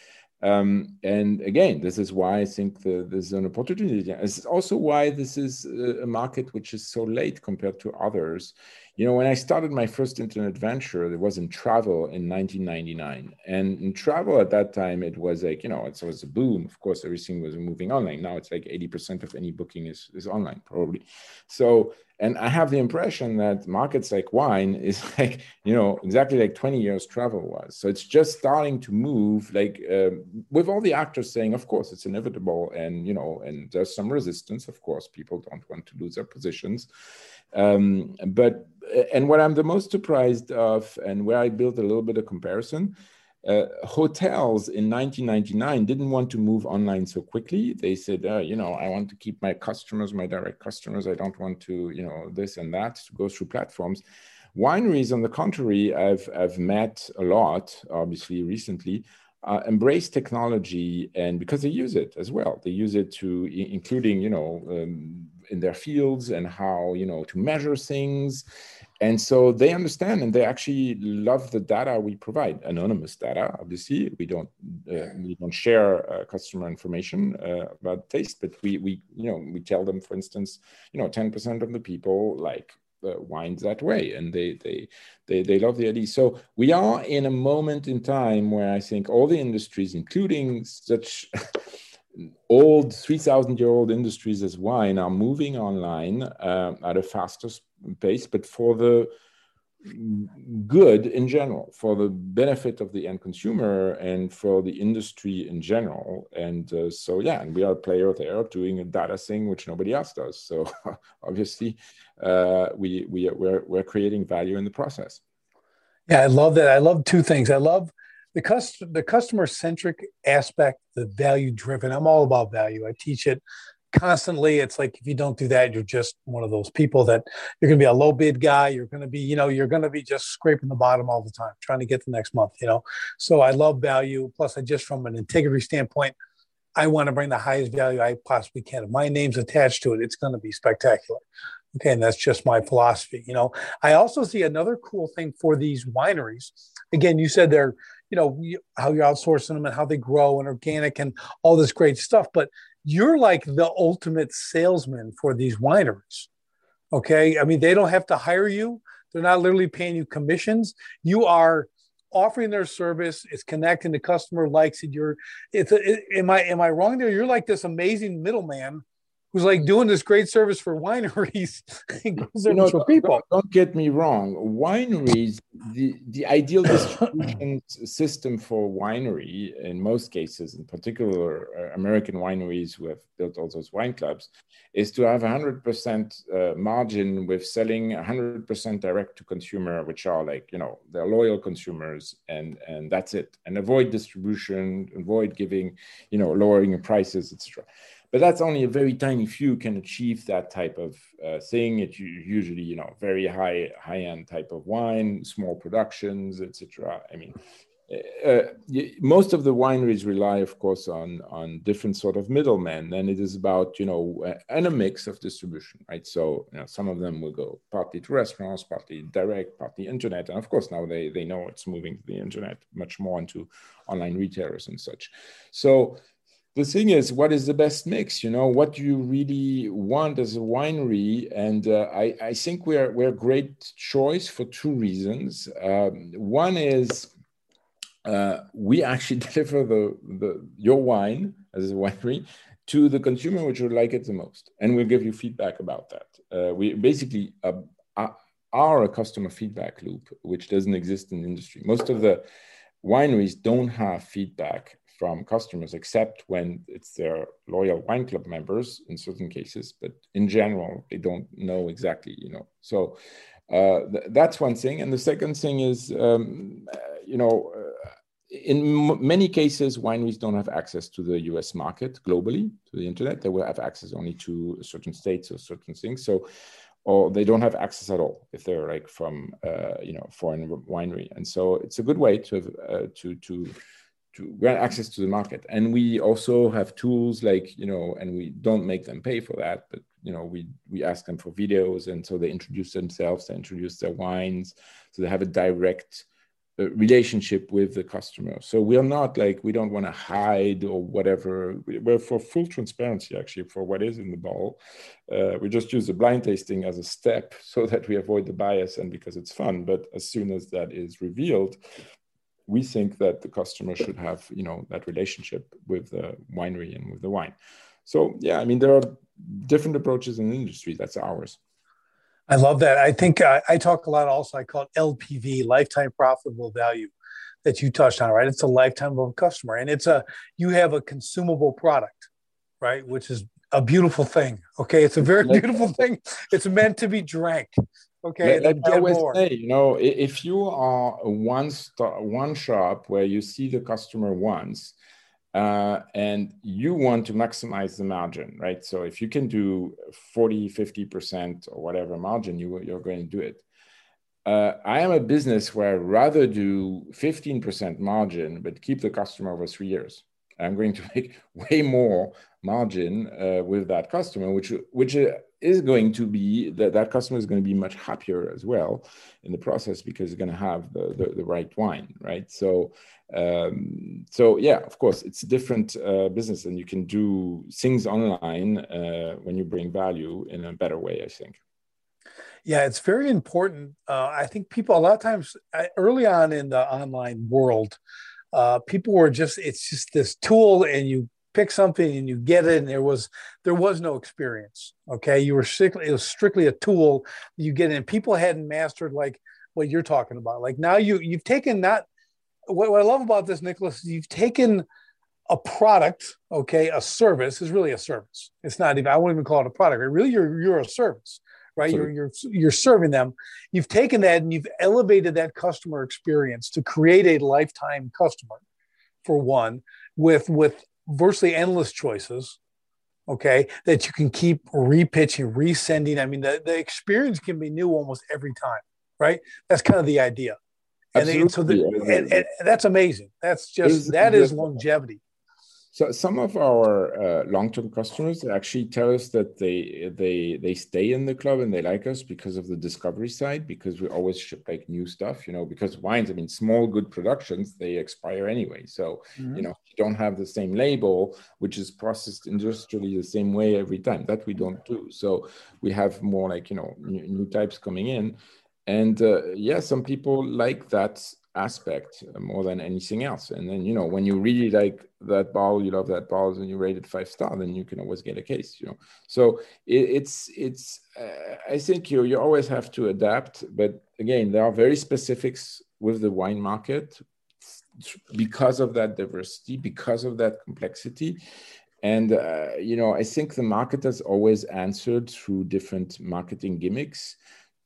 um, and again, this is why I think the, is an opportunity. It's also why this is a market which is so late compared to others. You know, when I started my first internet venture, it was in travel in 1999. And in travel at that time, it was like, you know, it was a boom. Of course, everything was moving online. Now it's like 80% of any booking is, is online, probably. So and I have the impression that markets like wine is like, you know, exactly like 20 years travel was. So it's just starting to move, like um, with all the actors saying, of course, it's inevitable. And, you know, and there's some resistance. Of course, people don't want to lose their positions. Um, but, and what I'm the most surprised of, and where I built a little bit of comparison, uh, hotels in 1999 didn't want to move online so quickly. They said, uh, you know, I want to keep my customers, my direct customers. I don't want to, you know, this and that to go through platforms. Wineries, on the contrary, I've, I've met a lot, obviously, recently, uh, embrace technology and because they use it as well. They use it to, including, you know, um, in their fields and how, you know, to measure things and so they understand and they actually love the data we provide anonymous data obviously. We don't uh, we don't share uh, customer information uh, about taste but we we you know we tell them for instance you know 10% of the people like uh, wines that way and they they they they love the idea. So we are in a moment in time where i think all the industries including such old 3000 year old industries as wine are moving online uh, at a faster pace but for the good in general for the benefit of the end consumer and for the industry in general. And uh, so yeah and we are a player there doing a data thing which nobody else does. So obviously uh, we, we we're, we're creating value in the process. Yeah i love that. I love two things. I love the cust- the customer centric aspect, the value driven. I'm all about value. I teach it constantly. It's like if you don't do that you're just one of those people that you're going to be a low bid guy. You're going to be you know you're going to be just scraping the bottom all the time trying to get the next month you know? So i love value. Plus i just from an integrity standpoint i want to bring the highest value i possibly can. If my name's attached to it it's going to be spectacular. Okay and that's just my philosophy you know? I also see another cool thing for these wineries. Again you said they're you know how you're outsourcing them and how they grow and organic and all this great stuff but you're like the ultimate salesman for these wineries. Okay. I mean, they don't have to hire you, they're not literally paying you commissions. You are offering their service it's connecting the customer likes it you're it's a, it, am i am i wrong there you're like this amazing middleman who's like doing this great service for wineries you know, people. Don't, don't, get me wrong. Wineries, the, the ideal distribution system for winery, in most cases, in particular uh, American wineries who have built all those wine clubs, is to have 100% uh, margin with selling 100% direct to consumer, which are like, you know, they're loyal consumers and, and that's it. And avoid distribution, avoid giving, you know, lowering prices, etc but that's only a very tiny few can achieve that type of uh, thing. It's usually, you know, very high high end type of wine, small productions, etc. I mean, uh, uh most of the wineries rely, of course, on on different sort of middlemen, and it is about you know and a mix of distribution, right? So you know, some of them will go partly to restaurants, partly direct, partly internet, and of course now they they know it's moving to the internet much more into online retailers and such. So the thing is, what is the best mix? You know, what do you really want as a winery? And uh, I, I think we're we're a great choice for two reasons. Um, one is uh, we actually deliver the, the your wine as a winery to the consumer which would like it the most, and we'll give you feedback about that. Uh, we basically uh, are a customer feedback loop, which doesn't exist in the industry. Most of the wineries don't have feedback from customers, except when it's their loyal wine club members in certain cases. But in general, they don't know exactly, you know. So uh, th- that's one thing. And the second thing is, um, you know, uh, in m- many cases, wineries don't have access to the US market globally, to the internet. They will have access only to certain states or certain things. So or they don't have access at all if they're like from uh, you know foreign winery and so it's a good way to uh, to to to grant access to the market. And we also have tools like you know and we don't make them pay for that but you know we we ask them for videos. And so they introduce themselves they introduce their wines. So they have a direct uh, relationship with the customer. So we're not like we don't want to hide or whatever. We're for full transparency actually for what is in the bottle uh, we just use the blind tasting as a step so that we avoid the bias and because it's fun. But as soon as that is revealed we think that the customer should have you know that relationship with the winery and with the wine. So yeah i mean there are different approaches in the industry that's ours. I love that. I think uh, i talk a lot also i call it lpv lifetime profitable value that you touched on right? It's a lifetime of a customer and it's a you have a consumable product right? Which is a beautiful thing okay? It's a very beautiful thing. It's meant to be drank Okay. Let, let always more. say, you know, if you are a one star, one shop where you see the customer once, uh, and you want to maximize the margin, right? So if you can do 40, 50% or whatever margin, you, you're going to do it. Uh, I am a business where I'd rather do 15% margin, but keep the customer over three years. I'm going to make way more margin uh, with that customer, which which is going to be that that customer is going to be much happier as well in the process because he's going to have the, the, the right wine right? So um, so yeah of course it's a different uh, business and you can do things online uh, when you bring value in a better way i think. Yeah it's very important. Uh, i think people a lot of times early on in the online world uh, people were just it's just this tool and you pick something and you get it and there was there was no experience okay? You were strictly it was strictly a tool you get in. People hadn't mastered like what you're talking about. Like now you you've taken that what, what i love about this nicholas is you've taken a product okay? A service is really a service. It's not even i wouldn't even call it a product really you're you're a service right? You're, you're you're serving them. You've taken that and you've elevated that customer experience to create a lifetime customer for one with with virtually endless choices okay, that you can keep repitching, resending. I mean, the, the experience can be new almost every time, right? That's kind of the idea. And, they, so the, and, and, that's amazing. That's just, that is longevity. So some of our uh, long-term customers actually tell us that they they they stay in the club and they like us because of the discovery side because we always ship like new stuff, you know. Because wines, I mean, small good productions they expire anyway. So mm-hmm. you know, you don't have the same label, which is processed industrially the same way every time. That we don't do. So we have more like you know new, new types coming in, and uh, yeah, some people like that aspect more than anything else. And then, you know, when you really like that ball, you love that ball, and you rate it five star, then you can always get a case, you know. So it, it's, it's, uh, I think you, you always have to adapt. But again, there are very specifics with the wine market because of that diversity, because of that complexity. And, uh, you know, I think the market has always answered through different marketing gimmicks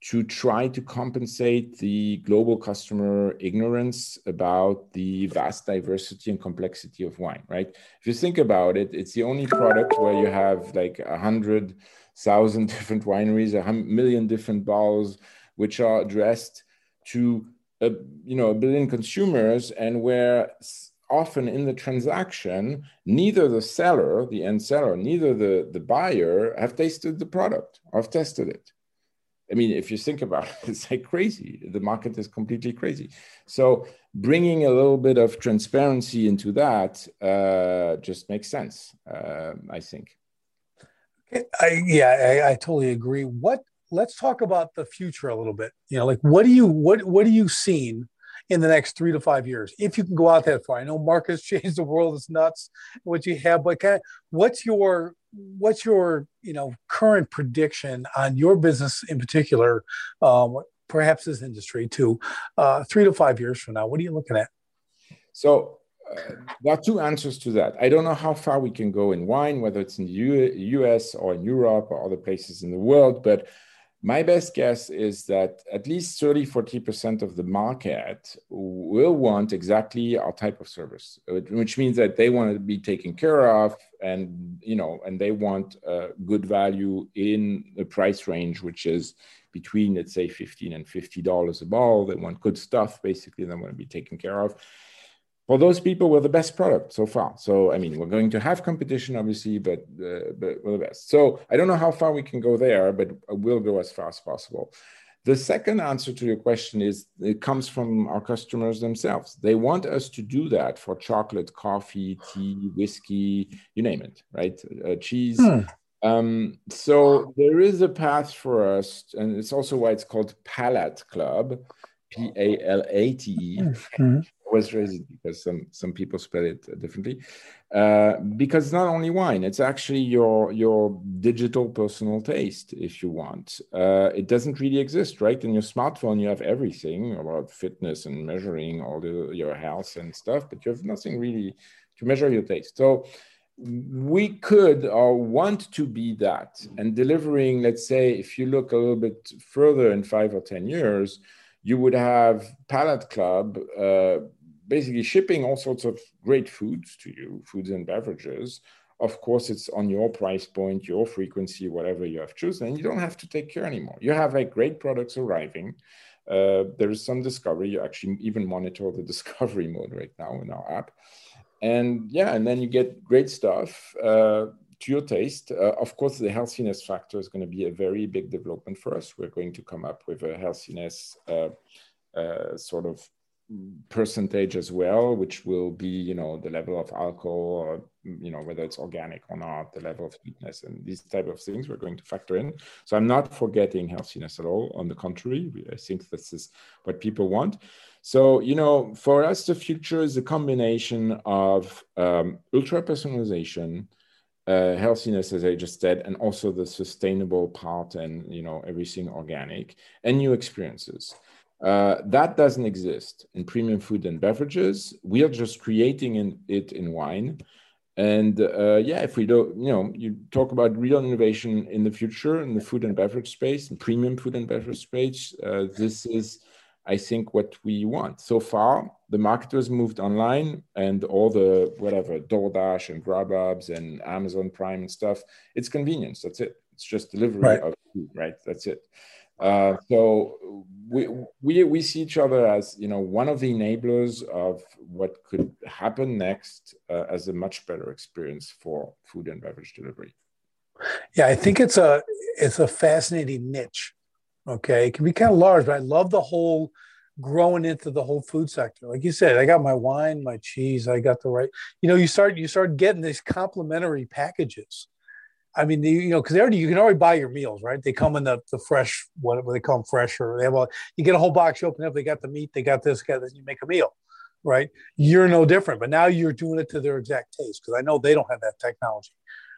to try to compensate the global customer ignorance about the vast diversity and complexity of wine, right? If you think about it, it's the only product where you have like a hundred thousand different wineries, a million different bottles, which are addressed to a, you know a billion consumers, and where often in the transaction, neither the seller, the end seller, neither the, the buyer have tasted the product or have tested it. I mean, if you think about it, it's like crazy. The market is completely crazy. So bringing a little bit of transparency into that uh, just makes sense, uh, I think. I, yeah, I, I, totally agree. What? Let's talk about the future a little bit. You know, like what do you what what are you seeing in the next three to five years, if you can go out that far? I know markets change, the world is nuts. What you have, but kind of, what's your what's your you know current prediction on your business in particular um, perhaps this industry too uh, three to five years from now what are you looking at so uh, there are two answers to that i don't know how far we can go in wine whether it's in the U- us or in europe or other places in the world but my best guess is that at least 30, 40% of the market will want exactly our type of service, which means that they want to be taken care of and, you know, and they want a good value in the price range, which is between, let's say, 15 and $50 a ball. They want good stuff, basically, they want to be taken care of for those people, we're the best product so far. So, I mean, we're going to have competition, obviously, but, uh, but we're the best. So, I don't know how far we can go there, but we'll go as far as possible. The second answer to your question is it comes from our customers themselves. They want us to do that for chocolate, coffee, tea, whiskey, you name it, right? Uh, cheese. Hmm. Um, so there is a path for us, and it's also why it's called Palate Club, P A L A T E. Mm-hmm always raise it because some some people spell it differently. Uh, because it's not only wine; it's actually your your digital personal taste, if you want. Uh, it doesn't really exist, right? In your smartphone, you have everything about fitness and measuring all the your health and stuff, but you have nothing really to measure your taste. So we could or want to be that and delivering let's say if you look a little bit further in five or ten years you would have palate club uh, basically shipping all sorts of great foods to you, foods and beverages. Of course, it's on your price point, your frequency, whatever you have chosen, and you don't have to take care anymore. You have like great products arriving. Uh, there is some discovery. You actually even monitor the discovery mode right now in our app. And yeah, and then you get great stuff uh, to your taste. Uh, of course, the healthiness factor is going to be a very big development for us. We're going to come up with a healthiness uh, uh, sort of percentage as well, which will be, you know, the level of alcohol or, you know, whether it's organic or not, the level of sweetness and these type of things we're going to factor in. So I'm not forgetting healthiness at all. On the contrary, I think this is what people want. So, you know, for us, the future is a combination of um, ultra personalization, uh, healthiness, as I just said, and also the sustainable part and, you know, everything organic and new experiences. Uh, that doesn't exist in premium food and beverages. We are just creating in, it in wine. And uh, yeah, if we don't, you know, you talk about real innovation in the future in the food and beverage space, in premium food and beverage space, uh, this is I think, what we want. So far, the marketers moved online and all the whatever, DoorDash and GrubHubs and Amazon Prime and stuff, it's convenience. That's it. It's just delivery right. of food, right? That's it. Uh, so we, we we see each other as you know one of the enablers of what could happen next uh, as a much better experience for food and beverage delivery. Yeah, I think it's a it's a fascinating niche. Okay, it can be kind of large, but I love the whole growing into the whole food sector. Like you said, I got my wine, my cheese, I got the right. You know, you start you start getting these complementary packages I mean, you know, because already you can already buy your meals, right? They come in the, the fresh, what they call them fresh, or they have a you get a whole box, you open up, they got the meat, they got this, got this, you make a meal, right? You're no different, but now you're doing it to their exact taste because I know they don't have that technology,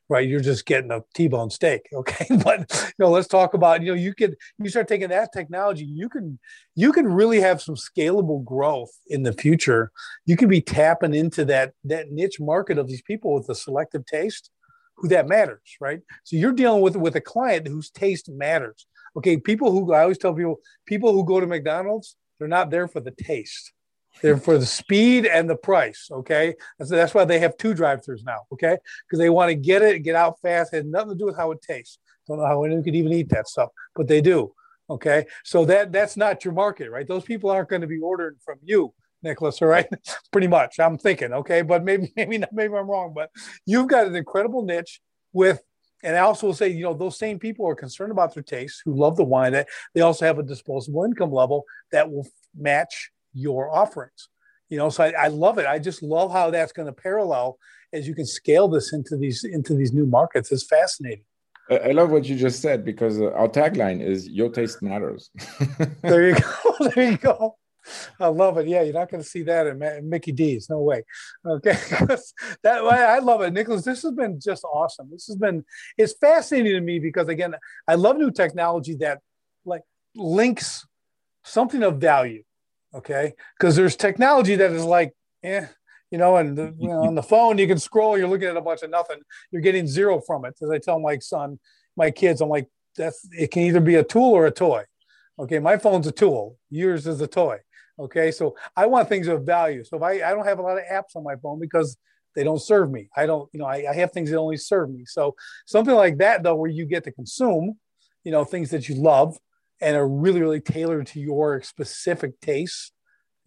right? You're just getting a T-bone steak, okay? but you know, let's talk about you know you could you start taking that technology, you can you can really have some scalable growth in the future. You can be tapping into that that niche market of these people with a selective taste who that matters, right? So you're dealing with with a client whose taste matters. Okay, people who I always tell people, people who go to McDonald's, they're not there for the taste. They're for the speed and the price. Okay, that's, that's why they have two drive-throughs now. Okay, because they want to get it, get out fast. It has nothing to do with how it tastes. Don't know how anyone could even eat that stuff, but they do. Okay, so that that's not your market, right? Those people aren't going to be ordering from you Nicholas. All right, pretty much. I'm thinking, okay, but maybe, maybe not. Maybe I'm wrong. But you've got an incredible niche with, and I also will say, you know, those same people are concerned about their taste, who love the wine. That they also have a disposable income level that will match your offerings. You know, so I, I love it. I just love how that's going to parallel as you can scale this into these into these new markets. It's fascinating. I love what you just said because uh, our tagline is "Your taste matters." there you go. There you go. I love it. Yeah, you're not going to see that in, Mickey D's. No way. Okay, that way I love it, Nicholas. This has been just awesome. This has been it's fascinating to me because again, I love new technology that like links something of value. Okay, because there's technology that is like, eh, you know, and the, you know, on the phone you can scroll. You're looking at a bunch of nothing. You're getting zero from it. As I tell my son, my kids, I'm like, that's it can either be a tool or a toy. Okay, my phone's a tool. Yours is a toy. Okay, so I want things of value. So if I, I don't have a lot of apps on my phone because they don't serve me. I don't, you know, I, I have things that only serve me. So something like that though, where you get to consume, you know, things that you love and are really, really tailored to your specific tastes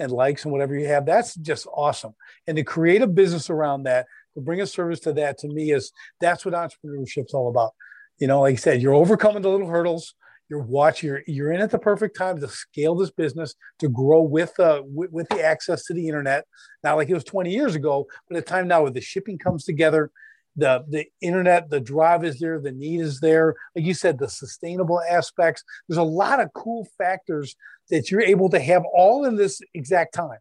and likes and whatever you have, that's just awesome. And to create a business around that, to bring a service to that, to me is that's what entrepreneurship's all about. You know, like I said, you're overcoming the little hurdles you're watching you're, you're in at the perfect time to scale this business to grow with uh with, with, the access to the internet. Not like it was 20 years ago but a time now where the shipping comes together the the internet the drive is there the need is there. Like you said the sustainable aspects. There's a lot of cool factors that you're able to have all in this exact time.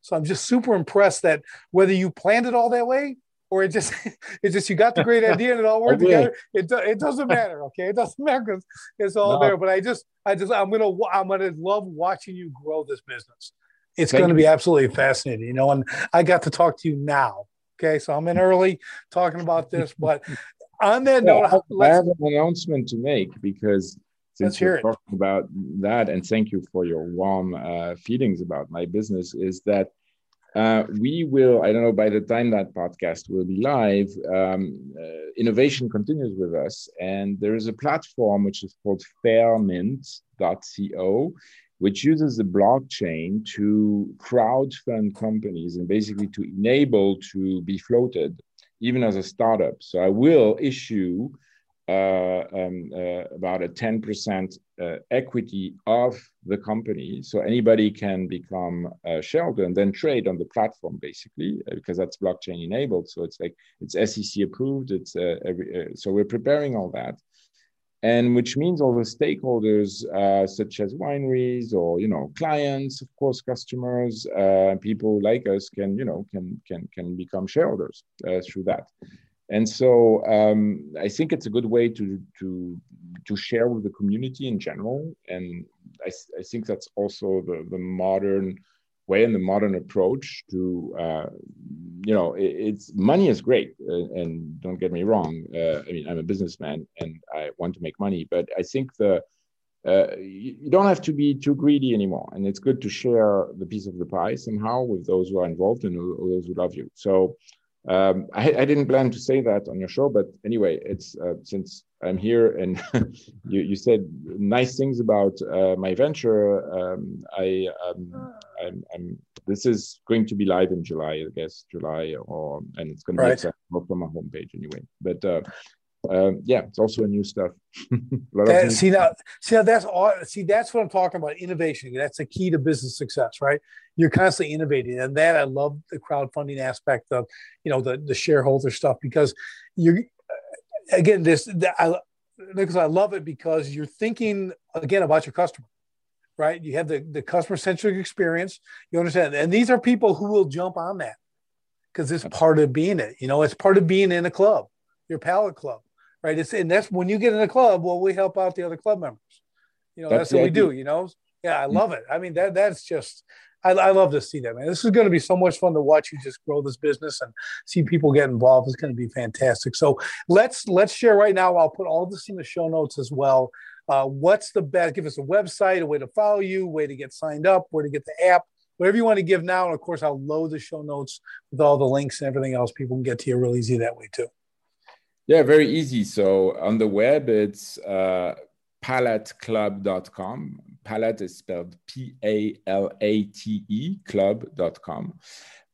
So i'm just super impressed that whether you planned it all that way or it just it's just you got the great idea and it all worked together. It, it doesn't matter, okay? It doesn't matter because it's all no. there. But I just I just I'm gonna I'm gonna love watching you grow this business. It's Thank going to be absolutely fascinating, you know. And I got to talk to you now, okay? So I'm in early talking about this, but on that note, I have an announcement to make because since you're talking about that, and thank you for your warm uh, feelings about my business, is that uh, we will, I don't know, by the time that podcast will be live, um, uh, innovation continues with us. And there is a platform which is called fairmint.co, which uses the blockchain to crowdfund companies and basically to enable to be floated, even as a startup. So I will issue um, uh, about a 10% uh, equity of the company. So anybody can become a shareholder and then trade on the platform, basically, because that's blockchain enabled. So it's like it's SEC approved. It's every, so we're preparing all that and which means all the stakeholders uh, such as wineries or you know clients of course customers uh, people like us can you know can can can become shareholders uh, through that and so um, I think it's a good way to to to share with the community in general, and I, I think that's also the the modern way and the modern approach to uh, you know it, it's money is great uh, and don't get me wrong uh, i mean i'm a businessman and i want to make money but i think the uh, you, you, don't have to be too greedy anymore. And it's good to share the piece of the pie somehow with those who are involved and those who love you. So um, I, I, didn't plan to say that on your show, but anyway, it's uh, since I'm here and you, you, said nice things about uh, my venture. Um, I, um, I'm, I'm, this is going to be live in July, I guess July, or and it's going to be accessible from my homepage anyway. But uh, um, yeah, it's also a new stuff. that, see now, see now that's all. See that's what I'm talking about. Innovation. That's the key to business success, right? You're constantly innovating, and that I love the crowdfunding aspect of, you know, the the shareholder stuff because you, again, this the, I, because I love it because you're thinking again about your customer, right? You have the the customer centric experience. You understand, and these are people who will jump on that because it's part of being it. You know, it's part of being in a club, your Palate Club right? It's and that's when you get in a club. Well, we help out the other club members. You know, that's, that's what we do. You know, yeah, I mm-hmm. love it. I mean, that that's just. I, I love to see that, man. This is going to be so much fun to watch you just grow this business and see people get involved. It's going to be fantastic. So let's let's share right now. I'll put all this in the show notes as well. Uh, what's the best? Give us a website, a way to follow you, way to get signed up, where to get the app, whatever you want to give now. And of course, I'll load the show notes with all the links and everything else. People can get to you real easy that way too. Yeah, very easy. So on the web, it's uh, palateclub.com. Palate is spelled P A L A T E club.com.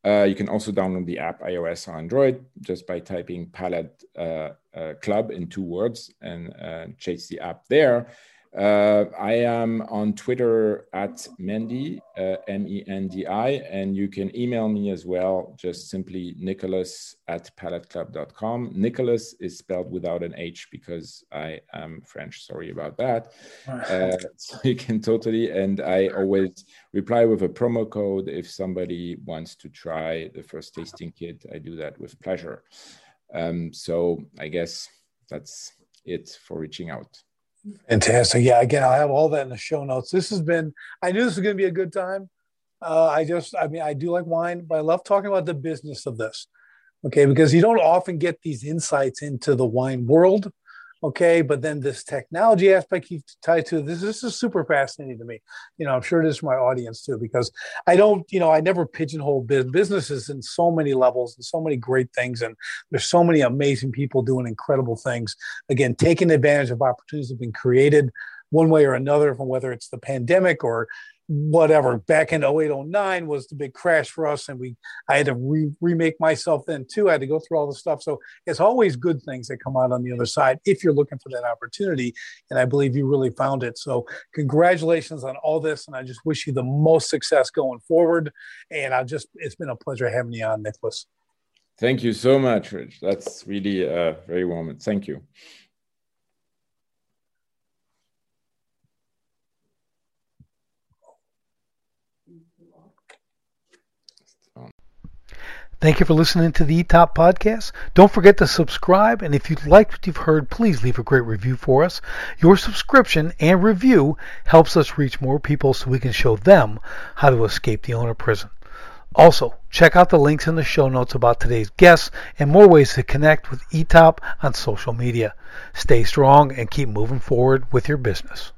Uh, you can also download the app iOS or Android just by typing Palate uh, uh, Club in two words and uh, chase the app there. Uh, I am on Twitter at Mendi, uh, M E N D I, and you can email me as well, just simply nicholas at palateclub.com. Nicholas is spelled without an H because I am French. Sorry about that. Uh, so you can totally, and I always reply with a promo code if somebody wants to try the first tasting kit. I do that with pleasure. Um, so I guess that's it for reaching out. Fantastic. Yeah, again, I'll have all that in the show notes. This has been, I knew this was going to be a good time. Uh, I just, I mean, I do like wine, but I love talking about the business of this. Okay. Because you don't often get these insights into the wine world okay but then this technology aspect you tie to this this is super fascinating to me. You know i'm sure it is for my audience too because i don't you know i never pigeonhole businesses in so many levels and so many great things and there's so many amazing people doing incredible things. Again taking advantage of opportunities that have been created one way or another from whether it's the pandemic or whatever back in 08 09 was the big crash for us and we i had to re- remake myself then too. I had to go through all the stuff. So it's always good things that come out on the other side if you're looking for that opportunity and i believe you really found it. So congratulations on all this and i just wish you the most success going forward. And i just it's been a pleasure having you on nicholas. Thank you so much rich. That's really uh, very warm thank you Thank you for listening to the eTop podcast. Don't forget to subscribe, and if you liked what you've heard, please leave a great review for us. Your subscription and review helps us reach more people so we can show them how to escape the owner prison. Also, check out the links in the show notes about today's guests and more ways to connect with eTop on social media. Stay strong and keep moving forward with your business.